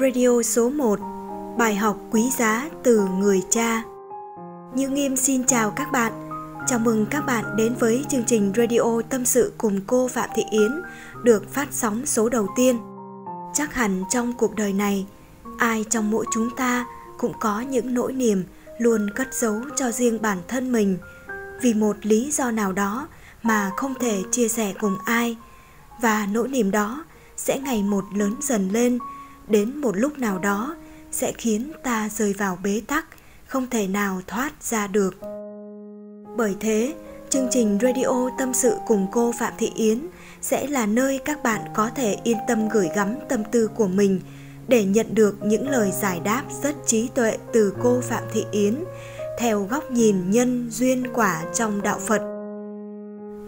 Radio số 1 Bài học quý giá từ người cha. Như Nghiêm xin chào các bạn. Chào mừng các bạn đến với chương trình radio tâm sự cùng cô Phạm Thị Yến được phát sóng số đầu tiên. Chắc hẳn trong cuộc đời này, ai trong mỗi chúng ta cũng có những nỗi niềm luôn cất giấu cho riêng bản thân mình. Vì một lý do nào đó mà không thể chia sẻ cùng ai. Và nỗi niềm đó sẽ ngày một lớn dần lên. Đến một lúc nào đó, sẽ khiến ta rơi vào bế tắc, không thể nào thoát ra được. Bởi thế, chương trình radio tâm sự cùng cô phạm thị yến sẽ là nơi các bạn có thể yên tâm gửi gắm tâm tư của mình để nhận được những lời giải đáp rất trí tuệ từ cô phạm thị yến, theo góc nhìn nhân duyên quả trong đạo phật.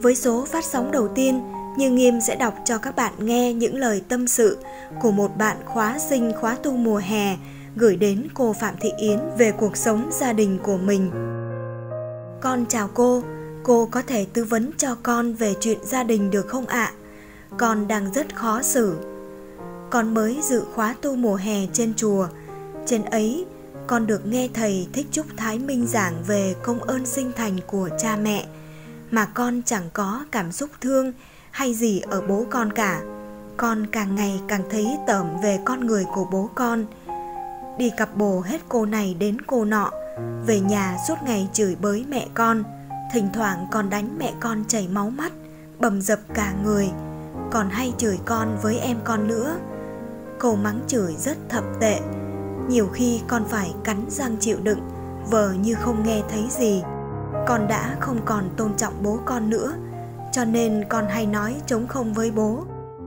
Với số phát sóng đầu tiên như Nghiêm sẽ đọc cho các bạn nghe những lời tâm sự của một bạn khóa sinh khóa tu mùa hè gửi đến cô Phạm Thị Yến về cuộc sống gia đình của mình. Con chào cô, cô có thể tư vấn cho con về chuyện gia đình được không ạ? Con đang rất khó xử. Con mới dự khóa tu mùa hè trên chùa. Trên ấy, con được nghe thầy Thích Trúc Thái Minh giảng về công ơn sinh thành của cha mẹ mà con chẳng có cảm xúc thương hay gì ở bố con cả. Con càng ngày càng thấy tởm về con người của bố con. Đi cặp bồ hết cô này đến cô nọ, về nhà suốt ngày chửi bới mẹ con. Thỉnh thoảng còn đánh mẹ con chảy máu mắt, bầm dập cả người. Còn hay chửi con với em con nữa. Câu mắng chửi rất thập tệ. Nhiều khi con phải cắn răng chịu đựng, vờ như không nghe thấy gì. Con đã không còn tôn trọng bố con nữa cho nên con hay nói chống không với bố.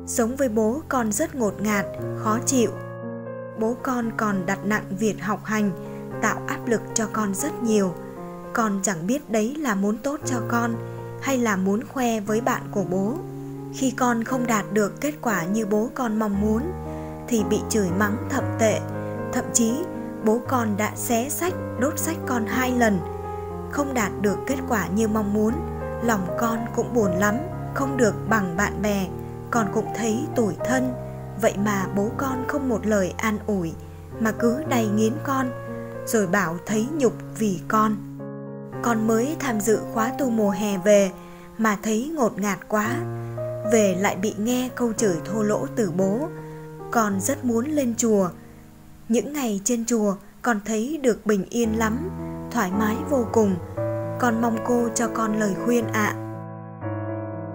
Sống với bố con rất ngột ngạt, khó chịu. Bố con còn đặt nặng việc học hành, tạo áp lực cho con rất nhiều. Con chẳng biết đấy là muốn tốt cho con hay là muốn khoe với bạn của bố. Khi con không đạt được kết quả như bố con mong muốn, thì bị chửi mắng thậm tệ. Thậm chí, bố con đã xé sách, đốt sách con hai lần, không đạt được kết quả như mong muốn lòng con cũng buồn lắm, không được bằng bạn bè. Con cũng thấy tủi thân. Vậy mà bố con không một lời an ủi, mà cứ đầy nghiến con, rồi bảo thấy nhục vì con. Con mới tham dự khóa tu mùa hè về, mà thấy ngột ngạt quá. Về lại bị nghe câu chửi thô lỗ từ bố. Con rất muốn lên chùa. Những ngày trên chùa, con thấy được bình yên lắm, thoải mái vô cùng con mong cô cho con lời khuyên ạ. À.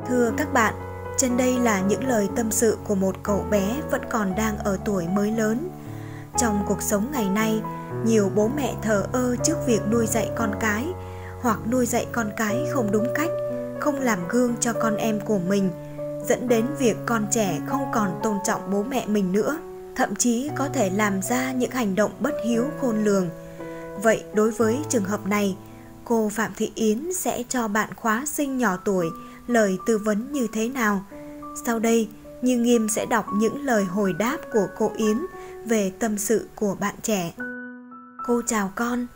Thưa các bạn, trên đây là những lời tâm sự của một cậu bé vẫn còn đang ở tuổi mới lớn. Trong cuộc sống ngày nay, nhiều bố mẹ thờ ơ trước việc nuôi dạy con cái hoặc nuôi dạy con cái không đúng cách, không làm gương cho con em của mình, dẫn đến việc con trẻ không còn tôn trọng bố mẹ mình nữa, thậm chí có thể làm ra những hành động bất hiếu khôn lường. Vậy đối với trường hợp này, cô Phạm Thị Yến sẽ cho bạn khóa sinh nhỏ tuổi lời tư vấn như thế nào. Sau đây, Như Nghiêm sẽ đọc những lời hồi đáp của cô Yến về tâm sự của bạn trẻ. Cô chào con,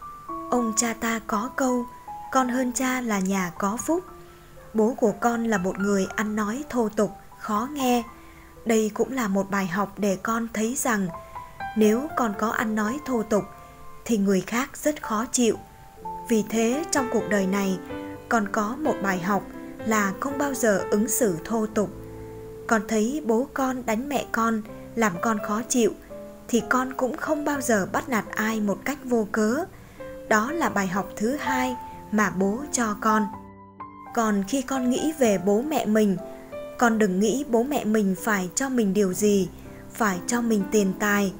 ông cha ta có câu, con hơn cha là nhà có phúc. Bố của con là một người ăn nói thô tục, khó nghe. Đây cũng là một bài học để con thấy rằng nếu con có ăn nói thô tục thì người khác rất khó chịu vì thế, trong cuộc đời này, còn có một bài học là không bao giờ ứng xử thô tục. Con thấy bố con đánh mẹ con, làm con khó chịu, thì con cũng không bao giờ bắt nạt ai một cách vô cớ. Đó là bài học thứ hai mà bố cho con. Còn khi con nghĩ về bố mẹ mình, con đừng nghĩ bố mẹ mình phải cho mình điều gì, phải cho mình tiền tài,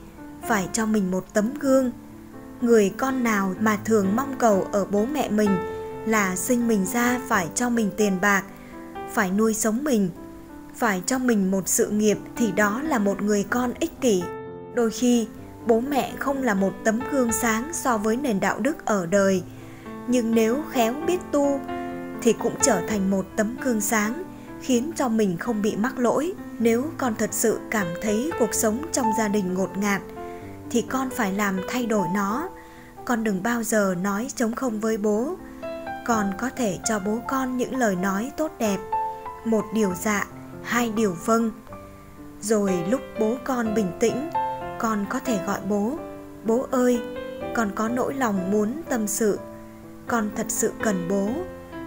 phải cho mình một tấm gương người con nào mà thường mong cầu ở bố mẹ mình là sinh mình ra phải cho mình tiền bạc, phải nuôi sống mình, phải cho mình một sự nghiệp thì đó là một người con ích kỷ. Đôi khi, bố mẹ không là một tấm gương sáng so với nền đạo đức ở đời, nhưng nếu khéo biết tu thì cũng trở thành một tấm gương sáng khiến cho mình không bị mắc lỗi nếu con thật sự cảm thấy cuộc sống trong gia đình ngột ngạt thì con phải làm thay đổi nó. Con đừng bao giờ nói chống không với bố. Con có thể cho bố con những lời nói tốt đẹp, một điều dạ hai điều vâng. Rồi lúc bố con bình tĩnh, con có thể gọi bố bố ơi, con có nỗi lòng muốn tâm sự. Con thật sự cần bố.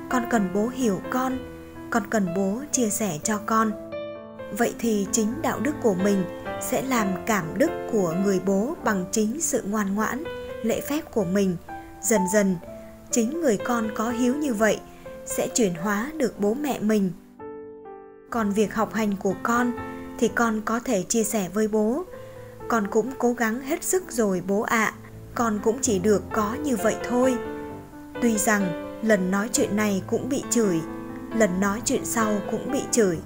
Con cần bố hiểu con. Con cần bố chia sẻ cho con. Vậy thì chính đạo đức của mình sẽ làm cảm đức của người bố bằng chính sự ngoan ngoãn, lễ phép của mình. Dần dần, chính người con có hiếu như vậy sẽ chuyển hóa được bố mẹ mình. Còn việc học hành của con thì con có thể chia sẻ với bố. Con cũng cố gắng hết sức rồi bố ạ. À. con cũng chỉ được có như vậy thôi. Tuy rằng lần nói chuyện này cũng bị chửi, lần nói chuyện sau cũng bị chửi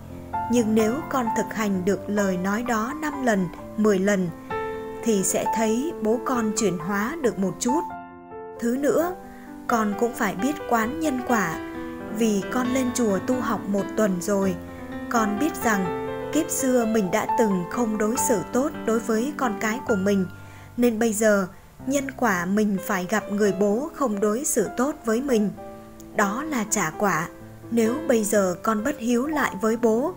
nhưng nếu con thực hành được lời nói đó 5 lần, 10 lần thì sẽ thấy bố con chuyển hóa được một chút. Thứ nữa, con cũng phải biết quán nhân quả. Vì con lên chùa tu học một tuần rồi con biết rằng kiếp xưa mình đã từng không đối xử tốt đối với con cái của mình. Nên bây giờ nhân quả mình phải gặp người bố không đối xử tốt với mình. Đó là trả quả. Nếu bây giờ con bất hiếu lại với bố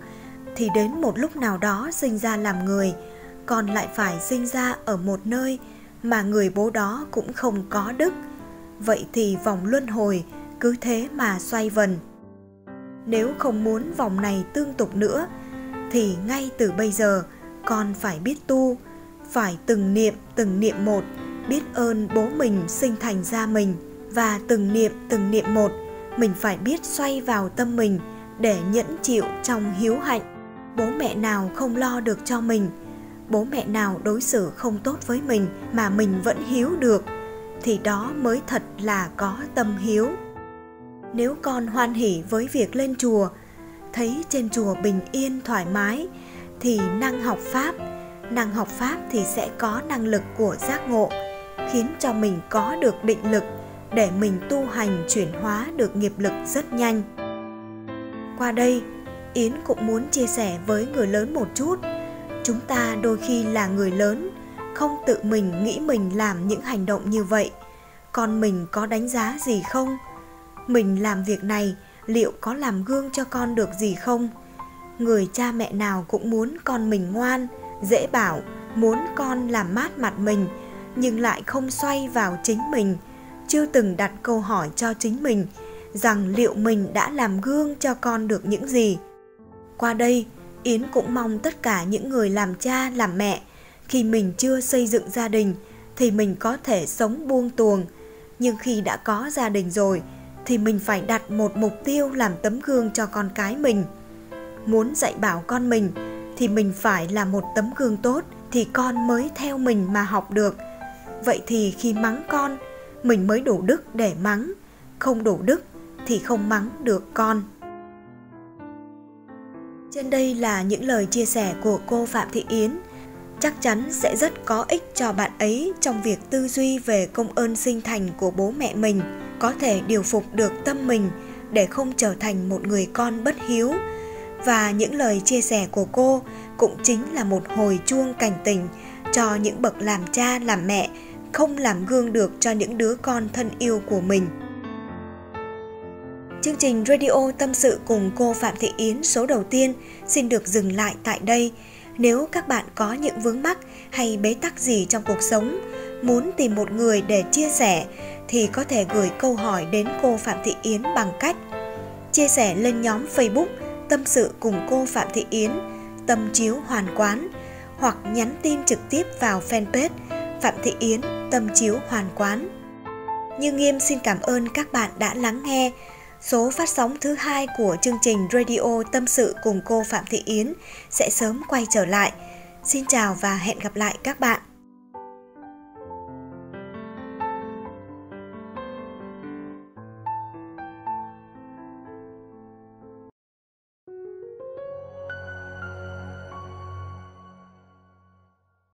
thì đến một lúc nào đó sinh ra làm người con lại phải sinh ra ở một nơi mà người bố đó cũng không có đức. Vậy thì vòng luân hồi cứ thế mà xoay vần. Nếu không muốn vòng này tương tục nữa, thì ngay từ bây giờ con phải biết tu, phải từng niệm từng niệm một, biết ơn bố mình sinh thành ra mình. Và từng niệm từng niệm một, mình phải biết xoay vào tâm mình để nhẫn chịu trong hiếu hạnh bố mẹ nào không lo được cho mình? Bố mẹ nào đối xử không tốt với mình mà mình vẫn hiếu được? Thì đó mới thật là có tâm hiếu. Nếu con hoan hỉ với việc lên chùa, thấy trên chùa bình yên, thoải mái, thì năng học pháp, năng học pháp thì sẽ có năng lực của giác ngộ, khiến cho mình có được định lực để mình tu hành chuyển hóa được nghiệp lực rất nhanh. Qua đây yến cũng muốn chia sẻ với người lớn một chút. Chúng ta đôi khi là người lớn, không tự mình nghĩ mình làm những hành động như vậy. Con mình có đánh giá gì không? Mình làm việc này, liệu có làm gương cho con được gì không? Người cha mẹ nào cũng muốn con mình ngoan, dễ bảo, muốn con làm mát mặt mình, nhưng lại không xoay vào chính mình. Chưa từng đặt câu hỏi cho chính mình rằng liệu mình đã làm gương cho con được những gì qua đây, yến cũng mong tất cả những người làm cha, làm mẹ, khi mình chưa xây dựng gia đình thì mình có thể sống buông tuồng. Nhưng khi đã có gia đình rồi thì mình phải đặt một mục tiêu làm tấm gương cho con cái mình. Muốn dạy bảo con mình thì mình phải là một tấm gương tốt thì con mới theo mình mà học được. Vậy thì khi mắng con, mình mới đủ đức để mắng. Không đủ đức thì không mắng được con trên đây là những lời chia sẻ của cô phạm thị yến. Chắc chắn sẽ rất có ích cho bạn ấy trong việc tư duy về công ơn sinh thành của bố mẹ mình, có thể điều phục được tâm mình để không trở thành một người con bất hiếu. Và những lời chia sẻ của cô cũng chính là một hồi chuông cảnh tỉnh cho những bậc làm cha, làm mẹ không làm gương được cho những đứa con thân yêu của mình. Chương trình Radio Tâm sự cùng cô Phạm Thị Yến số đầu tiên xin được dừng lại tại đây. Nếu các bạn có những vướng mắc hay bế tắc gì trong cuộc sống, muốn tìm một người để chia sẻ thì có thể gửi câu hỏi đến cô Phạm Thị Yến bằng cách chia sẻ lên nhóm Facebook Tâm sự cùng cô Phạm Thị Yến, Tâm chiếu hoàn quán hoặc nhắn tin trực tiếp vào fanpage Phạm Thị Yến, Tâm chiếu hoàn quán. Như Nghiêm xin cảm ơn các bạn đã lắng nghe. Số phát sóng thứ hai của chương trình Radio Tâm sự cùng cô Phạm Thị Yến sẽ sớm quay trở lại. Xin chào và hẹn gặp lại các bạn.